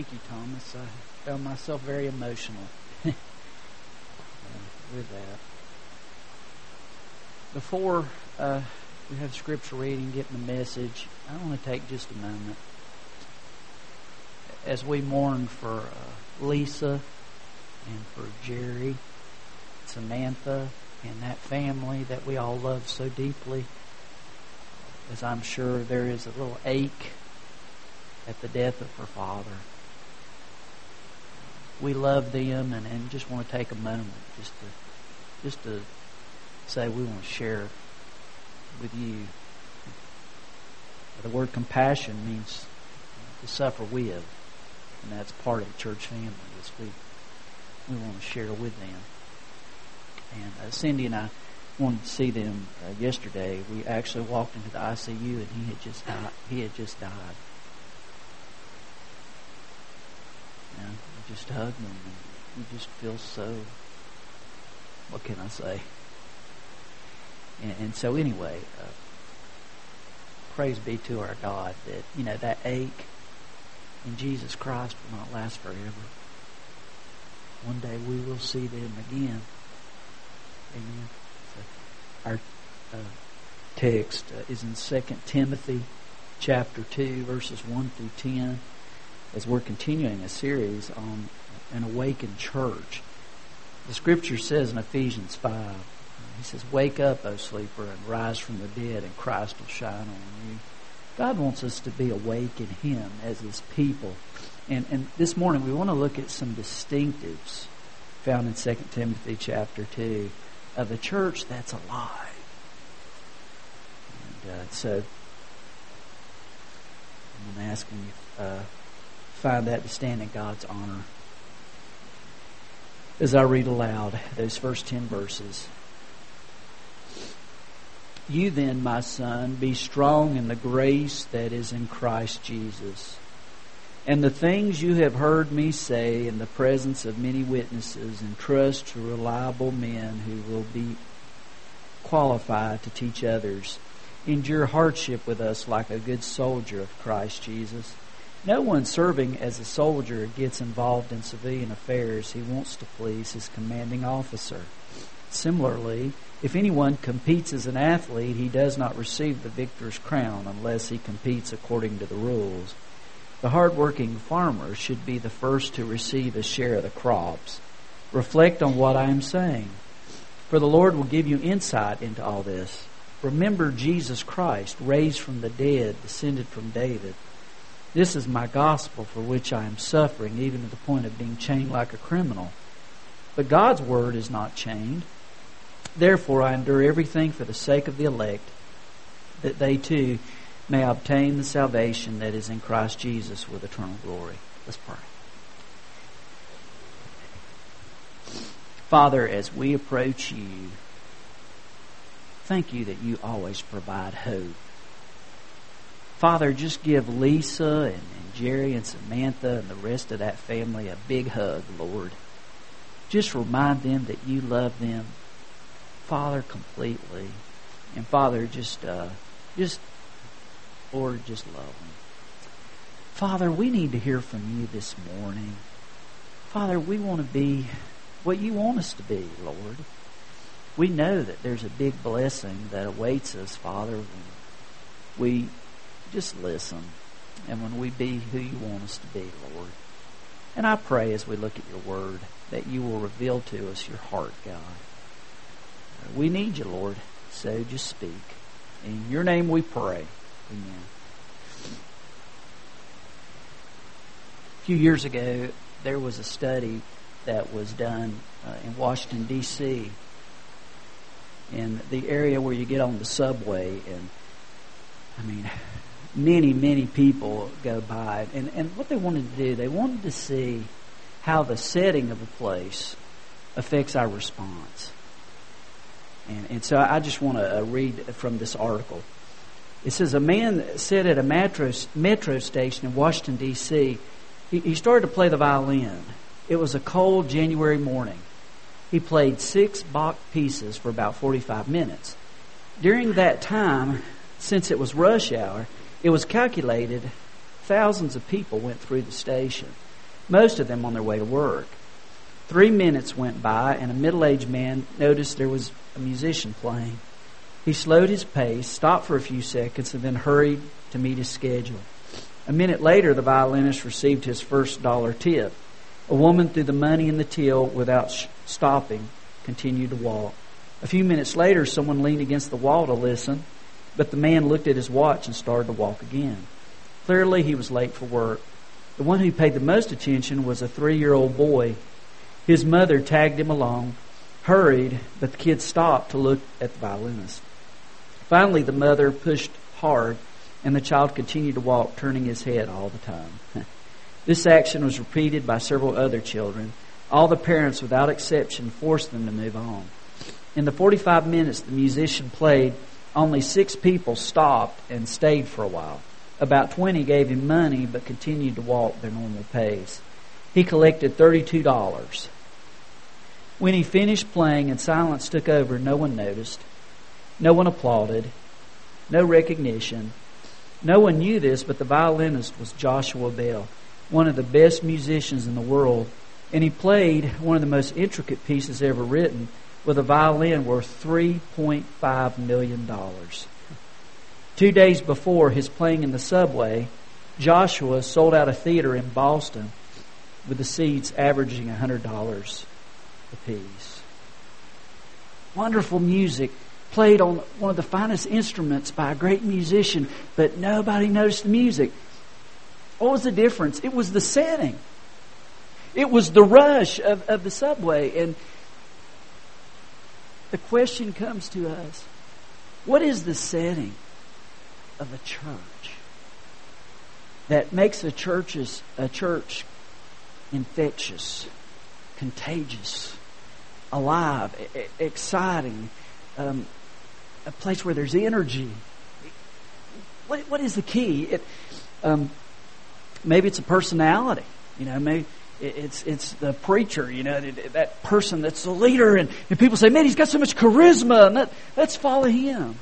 Thank you, Thomas. I found myself very emotional uh, with that. Before uh, we have scripture reading, getting the message, I want to take just a moment. As we mourn for uh, Lisa and for Jerry, Samantha, and that family that we all love so deeply, as I'm sure there is a little ache at the death of her father. We love them and, and just want to take a moment just to just to say we want to share with you. The word compassion means to suffer with, and that's part of the church family. As we we want to share with them. And uh, Cindy and I wanted to see them uh, yesterday. We actually walked into the ICU, and he had just died. He had just died. You we just hug them. and you just feel so. What can I say? And, and so, anyway, uh, praise be to our God that you know that ache in Jesus Christ will not last forever. One day we will see them again. Amen. So our uh, text uh, is in Second Timothy chapter 2, verses 1 through 10, as we're continuing a series on an awakened church. The scripture says in Ephesians 5, uh, he says, Wake up, O sleeper, and rise from the dead, and Christ will shine on you. God wants us to be awake in Him as His people. And, and this morning we want to look at some distinctives found in 2 Timothy chapter 2 of a church that's alive. And uh, so I'm asking you uh, find that to stand in God's honor as I read aloud those first 10 verses. You then, my son, be strong in the grace that is in Christ Jesus. And the things you have heard me say in the presence of many witnesses, entrust to reliable men who will be qualified to teach others. Endure hardship with us like a good soldier of Christ Jesus. No one serving as a soldier gets involved in civilian affairs. He wants to please his commanding officer. Similarly, if anyone competes as an athlete, he does not receive the victor's crown unless he competes according to the rules. The hard-working farmer should be the first to receive a share of the crops. Reflect on what I am saying, for the Lord will give you insight into all this. Remember Jesus Christ, raised from the dead, descended from David. This is my gospel for which I am suffering, even to the point of being chained like a criminal. But God's word is not chained. Therefore, I endure everything for the sake of the elect, that they too may obtain the salvation that is in Christ Jesus with eternal glory. Let's pray. Father, as we approach you, thank you that you always provide hope. Father, just give Lisa and, and Jerry and Samantha and the rest of that family a big hug, Lord. Just remind them that you love them, Father, completely. And Father, just, uh, just Lord, just love them. Father, we need to hear from you this morning. Father, we want to be what you want us to be, Lord. We know that there's a big blessing that awaits us, Father, when we just listen and when we be who you want us to be, Lord. And I pray as we look at your word that you will reveal to us your heart, God. We need you, Lord, so just speak. In your name we pray. Amen. A few years ago, there was a study that was done uh, in Washington, D.C., in the area where you get on the subway. And, I mean, many, many people go by. And, and what they wanted to do, they wanted to see how the setting of a place affects our response. And, and so I just want to uh, read from this article. It says a man sat at a metro, metro station in Washington, D.C. He, he started to play the violin. It was a cold January morning. He played six Bach pieces for about 45 minutes. During that time, since it was rush hour, it was calculated thousands of people went through the station. most of them on their way to work. Three minutes went by, and a middle aged man noticed there was a musician playing. He slowed his pace, stopped for a few seconds, and then hurried to meet his schedule. A minute later, the violinist received his first dollar tip. A woman threw the money in the till without sh- stopping, continued to walk. A few minutes later, someone leaned against the wall to listen, but the man looked at his watch and started to walk again. Clearly, he was late for work. The one who paid the most attention was a three year old boy. His mother tagged him along, hurried, but the kid stopped to look at the violinist. Finally, the mother pushed hard, and the child continued to walk, turning his head all the time. this action was repeated by several other children. All the parents, without exception, forced them to move on. In the 45 minutes the musician played, only six people stopped and stayed for a while. About 20 gave him money but continued to walk their normal pace. He collected $32. When he finished playing and silence took over, no one noticed. No one applauded. No recognition. No one knew this, but the violinist was Joshua Bell, one of the best musicians in the world, and he played one of the most intricate pieces ever written with a violin worth $3.5 million. Two days before his playing in the subway, Joshua sold out a theater in Boston with the seats averaging $100 apiece. Wonderful music played on one of the finest instruments by a great musician, but nobody noticed the music. What was the difference? It was the setting. It was the rush of, of the subway. And the question comes to us what is the setting of a church that makes a church's a church infectious, contagious, alive, exciting, um, a place where there's energy? What, what is the key? It, um, maybe it's a personality. You know, maybe it's it's the preacher, you know, that person that's the leader, and, and people say, man, he's got so much charisma, and let, let's follow him.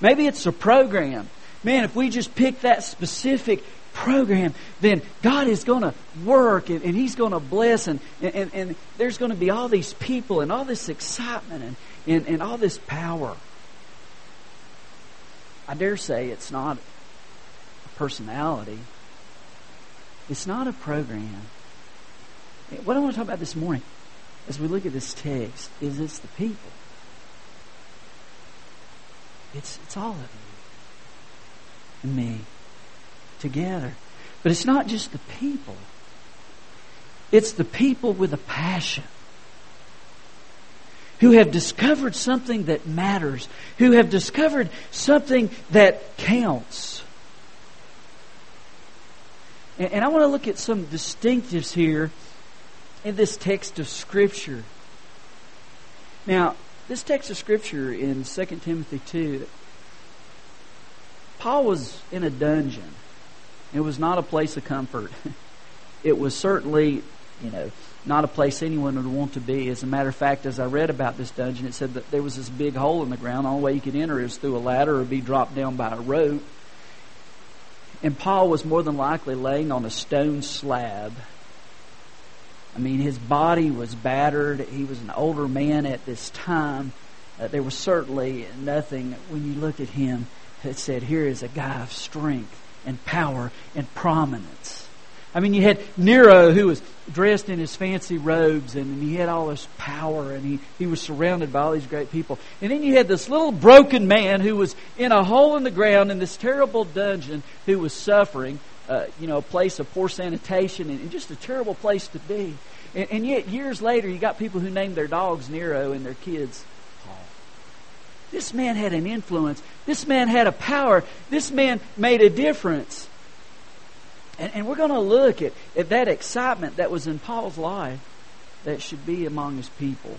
Maybe it's a program. Man, if we just pick that specific program, then God is going to work and, and He's going to bless, and, and, and there's going to be all these people and all this excitement and, and, and all this power. I dare say it's not a personality, it's not a program. What I want to talk about this morning, as we look at this text, is it's the people. It's, it's all of you and me together. But it's not just the people. It's the people with a passion who have discovered something that matters, who have discovered something that counts. And, and I want to look at some distinctives here in this text of Scripture. Now, this text of Scripture in 2 Timothy 2, Paul was in a dungeon. It was not a place of comfort. It was certainly, you know, not a place anyone would want to be. As a matter of fact, as I read about this dungeon, it said that there was this big hole in the ground. The only way you could enter is through a ladder or be dropped down by a rope. And Paul was more than likely laying on a stone slab I mean, his body was battered. He was an older man at this time. Uh, there was certainly nothing, when you looked at him, that said, here is a guy of strength and power and prominence. I mean, you had Nero who was dressed in his fancy robes and, and he had all this power and he, he was surrounded by all these great people. And then you had this little broken man who was in a hole in the ground in this terrible dungeon who was suffering uh, you know, a place of poor sanitation and, and just a terrible place to be. And, and, yet, years later, you got people who named their dogs Nero and their kids Paul. This man had an influence. This man had a power. This man made a difference. And, and we're going to look at, at that excitement that was in Paul's life that should be among his people.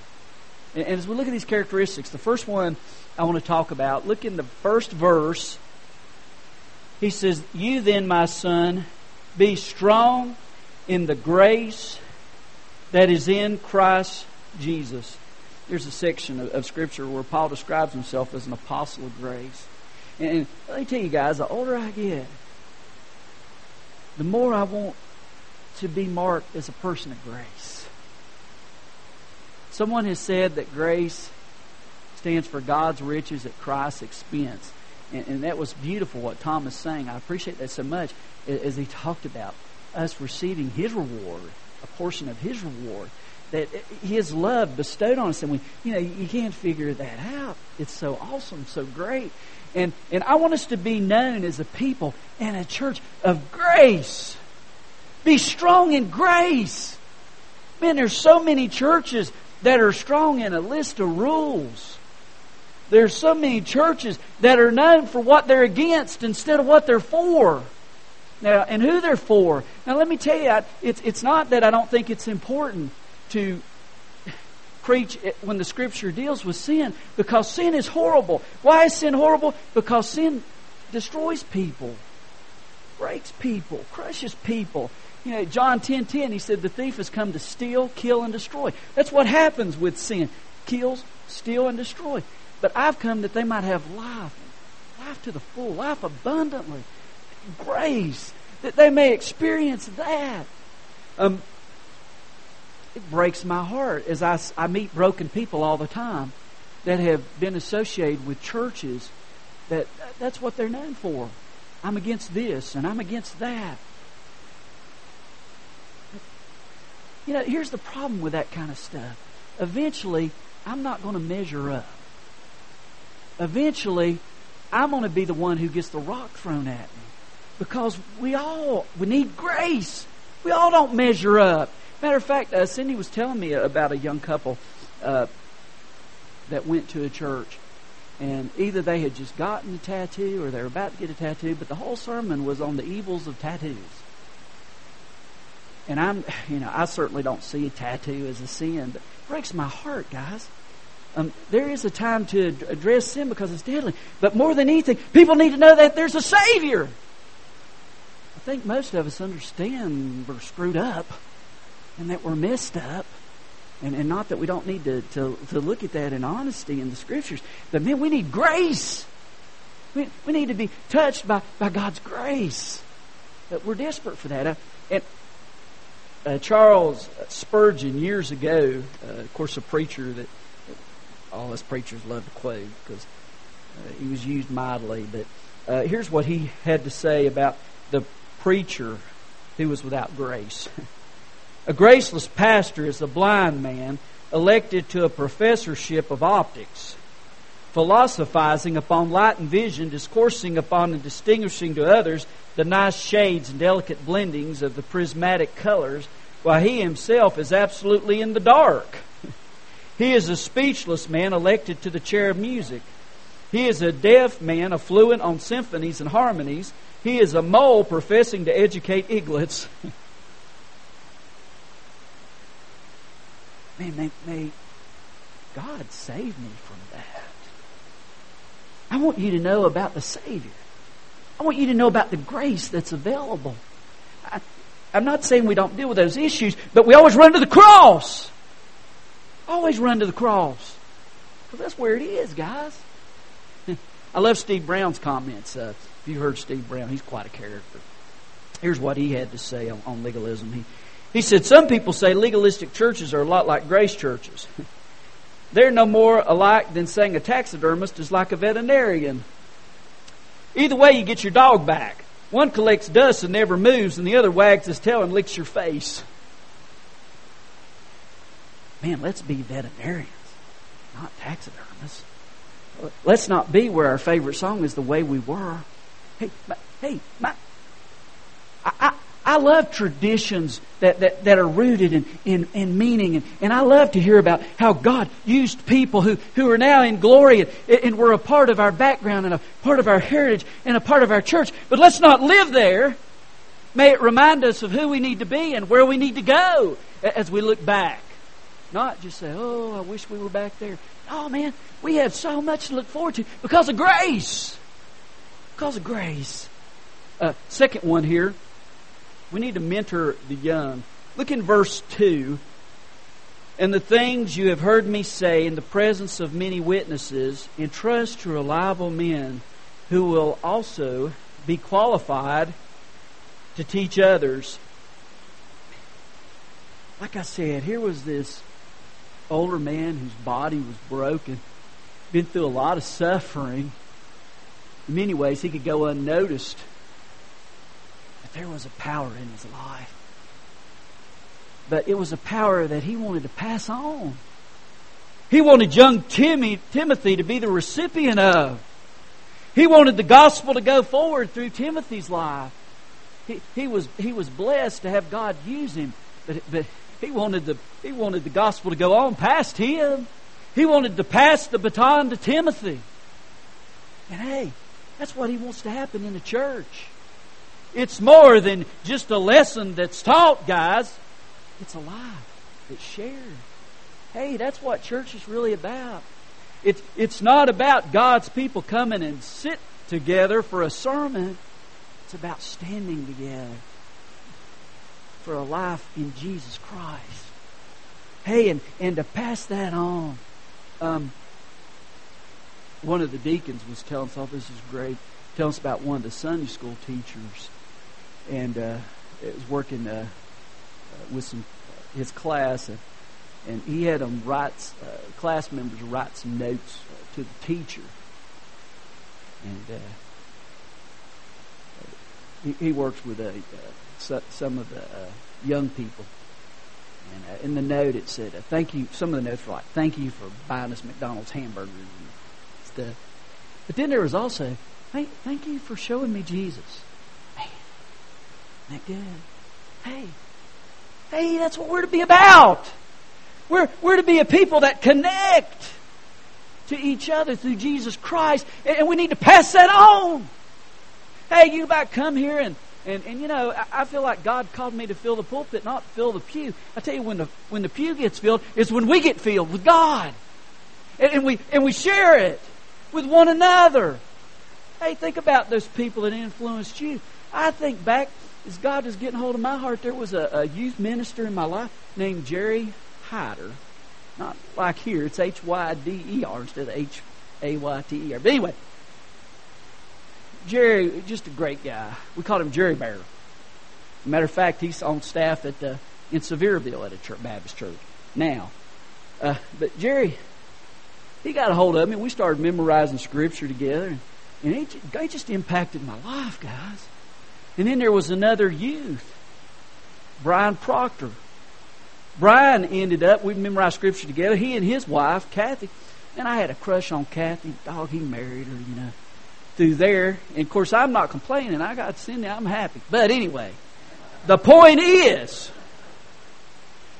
And, and as we look at these characteristics, the first one I want to talk about, look in the first verse he says, You then, my son, be strong in the grace that is in Christ Jesus. There's a section of, of Scripture where Paul describes himself as an apostle of grace. And, and let me tell you guys, the older I get, the more I want to be marked as a person of grace. Someone has said that grace stands for God's riches at Christ's expense. And, and that was beautiful what Tom saying. I appreciate that so much as he talked about us receiving his reward, a portion of his reward that his love bestowed on us. And we you know you can't figure that out. It's so awesome so great. And and i want us to be known as a people and a church of grace. Be strong in grace. Man there's so many churches that are strong in a list of rules there's so many churches that are known for what they're against instead of what they're for. Now, and who they're for. Now, let me tell you, it's, it's not that I don't think it's important to preach when the Scripture deals with sin, because sin is horrible. Why is sin horrible? Because sin destroys people, breaks people, crushes people. You know, John 10 10, he said, The thief has come to steal, kill, and destroy. That's what happens with sin kills, steal, and destroy. But I've come that they might have life, life to the full, life abundantly, grace, that they may experience that. Um, it breaks my heart as I, I meet broken people all the time that have been associated with churches that that's what they're known for. I'm against this and I'm against that. You know, here's the problem with that kind of stuff. Eventually, I'm not going to measure up eventually I'm going to be the one who gets the rock thrown at me. Because we all, we need grace. We all don't measure up. Matter of fact, uh, Cindy was telling me about a young couple uh, that went to a church. And either they had just gotten a tattoo or they were about to get a tattoo, but the whole sermon was on the evils of tattoos. And I'm, you know, I certainly don't see a tattoo as a sin, but it breaks my heart, guys. Um, there is a time to address sin because it's deadly. But more than anything, people need to know that there's a Savior. I think most of us understand we're screwed up and that we're messed up. And, and not that we don't need to, to, to look at that in honesty in the Scriptures. But man, we need grace. We, we need to be touched by, by God's grace. But we're desperate for that. Uh, and uh, Charles Spurgeon, years ago, uh, of course, a preacher that all us preachers love to quote because uh, he was used mightily. But uh, here's what he had to say about the preacher who was without grace. a graceless pastor is a blind man elected to a professorship of optics, philosophizing upon light and vision, discoursing upon and distinguishing to others the nice shades and delicate blendings of the prismatic colors, while he himself is absolutely in the dark. He is a speechless man elected to the chair of music. He is a deaf man affluent on symphonies and harmonies. He is a mole professing to educate eaglets. Man, may, may God save me from that. I want you to know about the Savior. I want you to know about the grace that's available. I, I'm not saying we don't deal with those issues, but we always run to the cross. Always run to the cross. Because that's where it is, guys. I love Steve Brown's comments. Uh, if you heard Steve Brown, he's quite a character. Here's what he had to say on, on legalism. He, he said, Some people say legalistic churches are a lot like grace churches. They're no more alike than saying a taxidermist is like a veterinarian. Either way, you get your dog back. One collects dust and never moves, and the other wags his tail and licks your face man, let's be veterinarians, not taxidermists. Let's not be where our favorite song is the way we were. Hey, my, hey, my, I, I, I love traditions that, that, that are rooted in, in, in meaning. And, and I love to hear about how God used people who, who are now in glory and, and were a part of our background and a part of our heritage and a part of our church. But let's not live there. May it remind us of who we need to be and where we need to go as we look back. Not just say, oh, I wish we were back there. Oh, man, we have so much to look forward to because of grace. Because of grace. Uh, second one here, we need to mentor the young. Look in verse 2. And the things you have heard me say in the presence of many witnesses, entrust to reliable men who will also be qualified to teach others. like I said, here was this older man whose body was broken, been through a lot of suffering. In many ways, he could go unnoticed. But there was a power in his life. But it was a power that he wanted to pass on. He wanted young Timmy, Timothy to be the recipient of. He wanted the gospel to go forward through Timothy's life. He, he was he was blessed to have God use him, but but he wanted the he wanted the gospel to go on past him. He wanted to pass the baton to Timothy. And hey, that's what he wants to happen in the church. It's more than just a lesson that's taught, guys. It's a life that's shared. Hey, that's what church is really about. It's, it's not about God's people coming and sit together for a sermon. It's about standing together for a life in Jesus Christ. Hey, and, and to pass that on. Um, one of the deacons was telling us, oh, this is great, telling us about one of the Sunday school teachers. And uh, it was working uh, uh with some his class. And and he had them write, uh, class members write some notes uh, to the teacher. And uh, he, he, works with uh, some of the uh, young people. And uh, in the note it said, thank you, some of the notes were like, thank you for buying us McDonald's hamburgers and stuff. But then there was also, thank, thank you for showing me Jesus. Man, that good? Hey, hey, that's what we're to be about. We're, we're to be a people that connect to each other through Jesus Christ, and we need to pass that on. Hey, you about come here and and, and you know, I, I feel like God called me to fill the pulpit, not fill the pew. I tell you, when the when the pew gets filled, it's when we get filled with God, and, and we and we share it with one another. Hey, think about those people that influenced you. I think back as God was getting hold of my heart, there was a, a youth minister in my life named Jerry Hyder. Not like here, it's H Y D E R instead of H A Y T E R. But anyway, Jerry, just a great guy. We called him Jerry Bear. Matter of fact, he's on staff at the, in Sevierville at a church, Baptist church now. Uh, but Jerry, he got a hold of me, and we started memorizing scripture together, and he, he just impacted my life, guys. And then there was another youth, Brian Proctor. Brian ended up, we memorized scripture together, he and his wife, Kathy, and I had a crush on Kathy. Dog, he married her, you know, through there. And of course, I'm not complaining. I got Cindy, I'm happy. But anyway, the point is,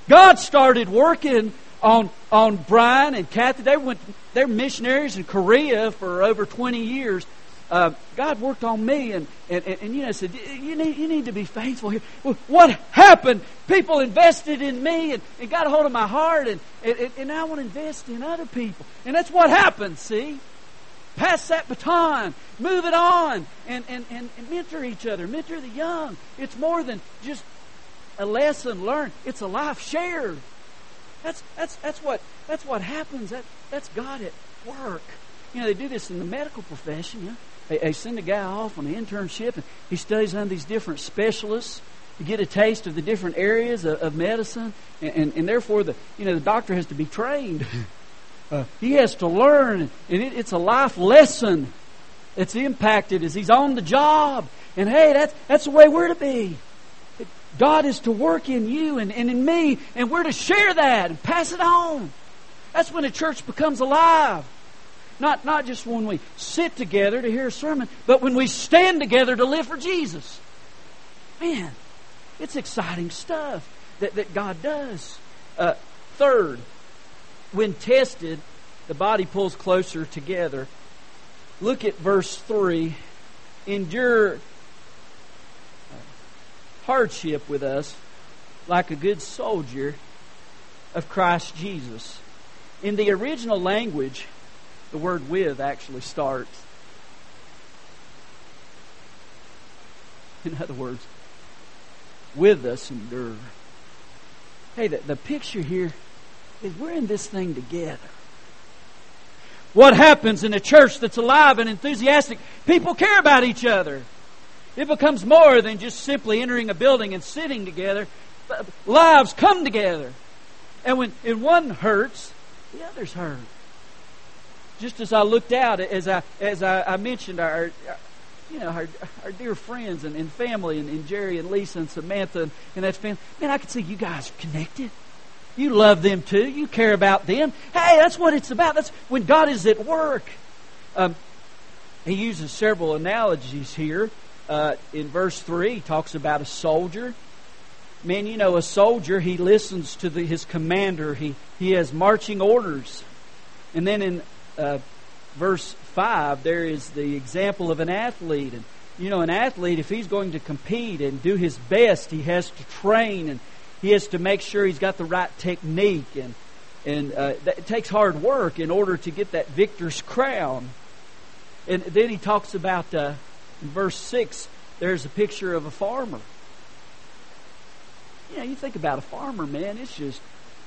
God started working on on Brian and Kathy. They went, they're missionaries in Korea for over 20 years uh, God worked on me, and, and, and, and, you know, said, you need, you need to be faithful here. Well, what happened? People invested in me and, and got a hold of my heart, and, and, and I want to invest in other people. And that's what happened, see? Pass that baton, move it on, and, and, and, and mentor each other, mentor the young. It's more than just a lesson learned, it's a life shared. That's, that's, that's, what, that's what happens. That, that's God at work. You know, they do this in the medical profession. You know? they, they send a guy off on an internship, and he studies under these different specialists to get a taste of the different areas of, of medicine, and, and, and, therefore the you know the doctor has to be trained. Uh, he has to learn, and it, it's a life lesson that's impacted as he's on the job. And hey, that's that's the way we're to be. God is to work in you and, and in me, and we're to share that and pass it on. That's when a church becomes alive. Not, not just when we sit together to hear a sermon, but when we stand together to live for Jesus. Man, it's exciting stuff that, that God does. Uh, third, when tested, the body pulls closer together. Look at verse 3. Endure hardship with us like a good soldier of Christ Jesus. In the original language, the word with actually starts. In other words, with us endure. Hey, the, the picture here is we're in this thing together. What happens in a church that's alive and enthusiastic? People care about each other. It becomes more than just simply entering a building and sitting together. lives come together. And when one hurts, the others hurt. Just as I looked out, as I as I, I mentioned our, you know, our, our dear friends and, and family and, and Jerry and Lisa and Samantha and, and that family, man, I could see you guys are connected. You love them too. You care about them. Hey, that's what it's about. That's when God is at work. Um, he uses several analogies here. Uh, in verse 3, he talks about a soldier. Man, you know, a soldier, he listens to the, his commander, he, he has marching orders. And then in uh, verse 5, there is the example of an athlete. And, you know, an athlete, if he's going to compete and do his best, he has to train and he has to make sure he's got the right technique. And, and uh, it takes hard work in order to get that victor's crown. And then he talks about, uh, in verse 6, there's a picture of a farmer. You know, you think about a farmer, man, it's just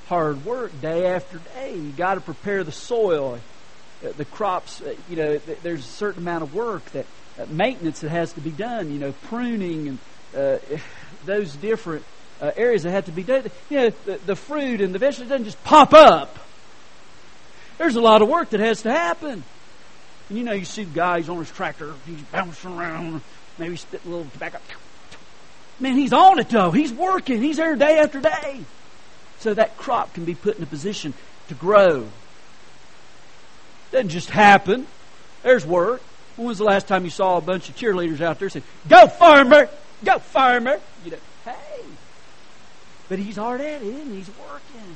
hard work day after day. You got to prepare the soil, uh, the crops. Uh, you know, there's a certain amount of work that uh, maintenance that has to be done. You know, pruning and uh, those different uh, areas that have to be done. You know, the, the fruit and the vegetables doesn't just pop up. There's a lot of work that has to happen. And you know, you see guys on his tractor, he's bouncing around, maybe spitting a little tobacco. Man, he's on it though. He's working. He's there day after day. So that crop can be put in a position to grow. Doesn't just happen. There's work. When was the last time you saw a bunch of cheerleaders out there saying, Go farmer! Go farmer! You know. But he's hard at it and he's working.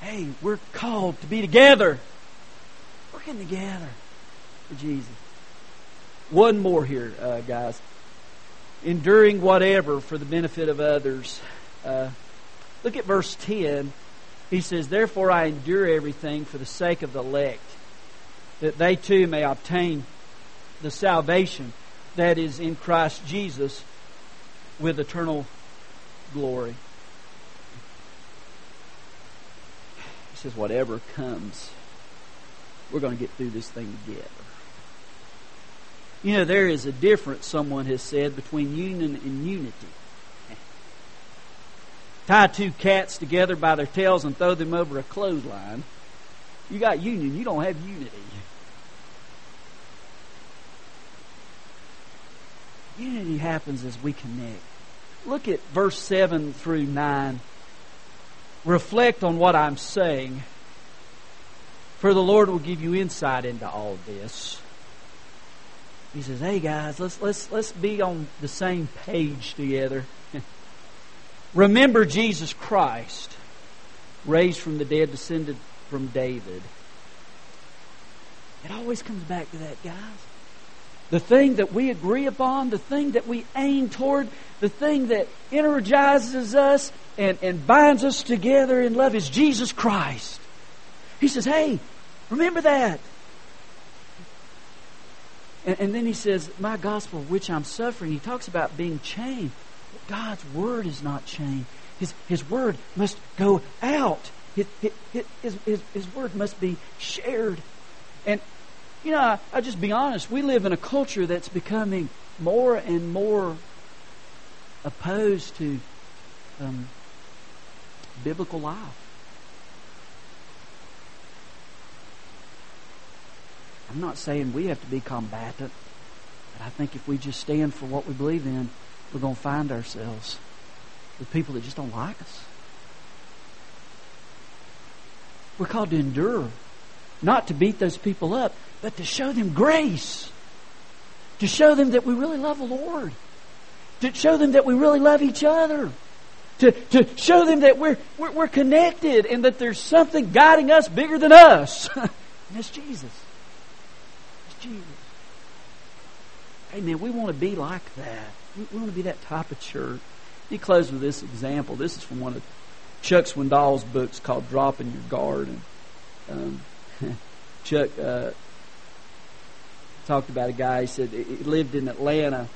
Hey, we're called to be together. Working together for Jesus. One more here, uh, guys. Enduring whatever for the benefit of others. Uh, look at verse 10. He says, Therefore I endure everything for the sake of the elect, that they too may obtain the salvation that is in Christ Jesus with eternal glory. He says, Whatever comes, we're going to get through this thing together. You know, there is a difference, someone has said, between union and unity. Tie two cats together by their tails and throw them over a clothesline. You got union, you don't have unity. Unity happens as we connect. Look at verse 7 through 9. Reflect on what I'm saying, for the Lord will give you insight into all this. He says, "Hey guys, let's let's let's be on the same page together. Remember Jesus Christ, raised from the dead, descended from David. It always comes back to that, guys. The thing that we agree upon, the thing that we aim toward, the thing that energizes us and, and binds us together in love is Jesus Christ. He says, Hey, remember that. And, and then he says, My gospel, which I'm suffering, he talks about being chained. God's word is not chained. His, his word must go out. His, his, his, his word must be shared. And, you know, I, I'll just be honest. We live in a culture that's becoming more and more opposed to um, biblical life. I'm not saying we have to be combatant, but I think if we just stand for what we believe in, we're going to find ourselves with people that just don't like us. We're called to endure, not to beat those people up, but to show them grace, to show them that we really love the Lord, to show them that we really love each other. To, to show them that we're, we're, we're connected and that there's something guiding us bigger than us. and that's Jesus. It's Jesus. Amen. We want to be like that. We, want to be that type of church. Let me close with this example. This is from one of Chuck Swindoll's books called Dropping Your Guard. Um, Chuck uh, talked about a guy. He said he lived in Atlanta,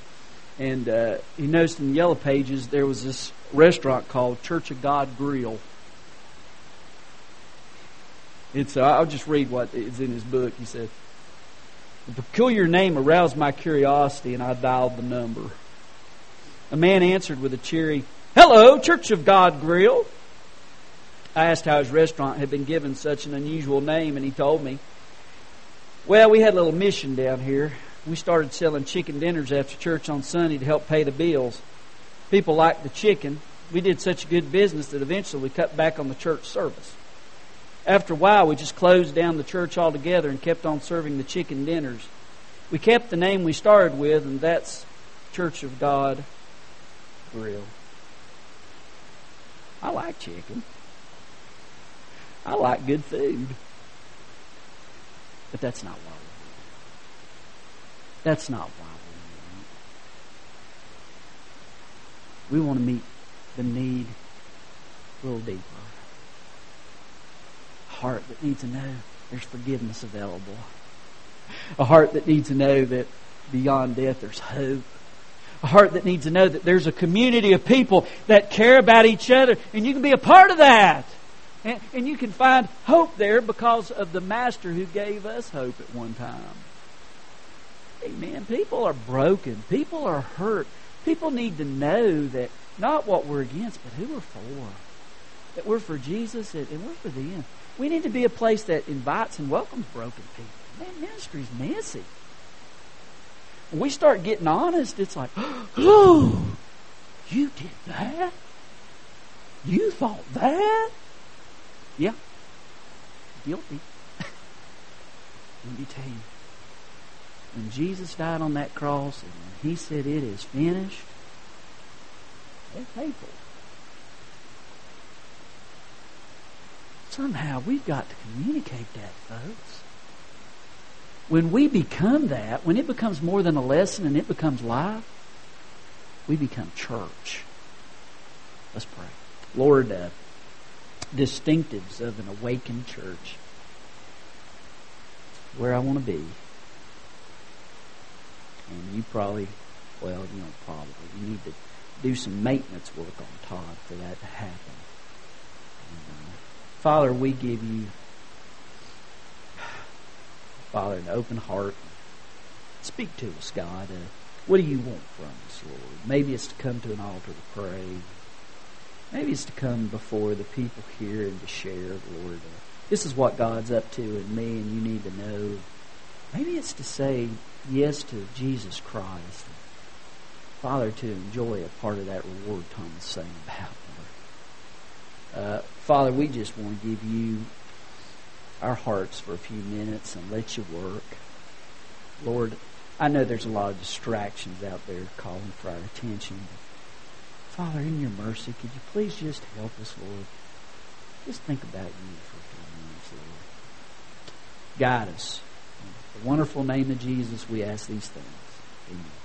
and uh, he noticed in the Yellow Pages there was this restaurant called Church of God Grill. And so I'll just read what is in his book. He said, The peculiar name aroused my curiosity, and I dialed the number. A man answered with a cheery, Hello, Church of God Grill. I asked how his restaurant had been given such an unusual name, and he told me. Well, we had a little mission down here. We started selling chicken dinners after church on Sunday to help pay the bills. People liked the chicken. We did such a good business that eventually we cut back on the church service. After a while, we just closed down the church altogether and kept on serving the chicken dinners. We kept the name we started with, and that's Church of God Grill. I like chicken. I like good food. But that's not why we're here. That's not why we're here. We want to meet the need a little deeper. A heart that needs to know there's forgiveness available. A heart that needs to know that beyond death there's hope. A heart that needs to know that there's a community of people that care about each other, and you can be a part of that. And, and you can find hope there because of the Master who gave us hope at one time. Amen. People are broken. People are hurt. People need to know that not what we're against, but who we're for. That we're for Jesus and, and we're for them. We need to be a place that invites and welcomes broken people. Man, ministry's messy. When we start getting honest, it's like, oh, you did that? You thought that? Yeah. Guilty. Let me tell you. When Jesus died on that cross and when he said it is finished, they're faithful. Somehow we've got to communicate that, folks. When we become that, when it becomes more than a lesson and it becomes life, we become church. Let's pray. Lord, uh, distinctives of an awakened church. Where I want to be. And you probably, well, you know, probably, you need to do some maintenance work on Todd for that to happen. And, uh, Father, we give you, Father, an open heart. Speak to us, God. Uh, what do you want from us, Lord? Maybe it's to come to an altar to pray. Maybe it's to come before the people here and to share, Lord. Uh, this is what God's up to in me, and you need to know. Maybe it's to say yes to Jesus Christ. Father, to enjoy a part of that reward Tom is saying about, Lord. Uh, Father, we just want to give you our hearts for a few minutes and let you work. Lord, I know there's a lot of distractions out there calling for our attention. Father, in your mercy, could you please just help us, Lord? Just think about you for a few minutes, Lord. Guide us. In the wonderful name of Jesus, we ask these things. Amen.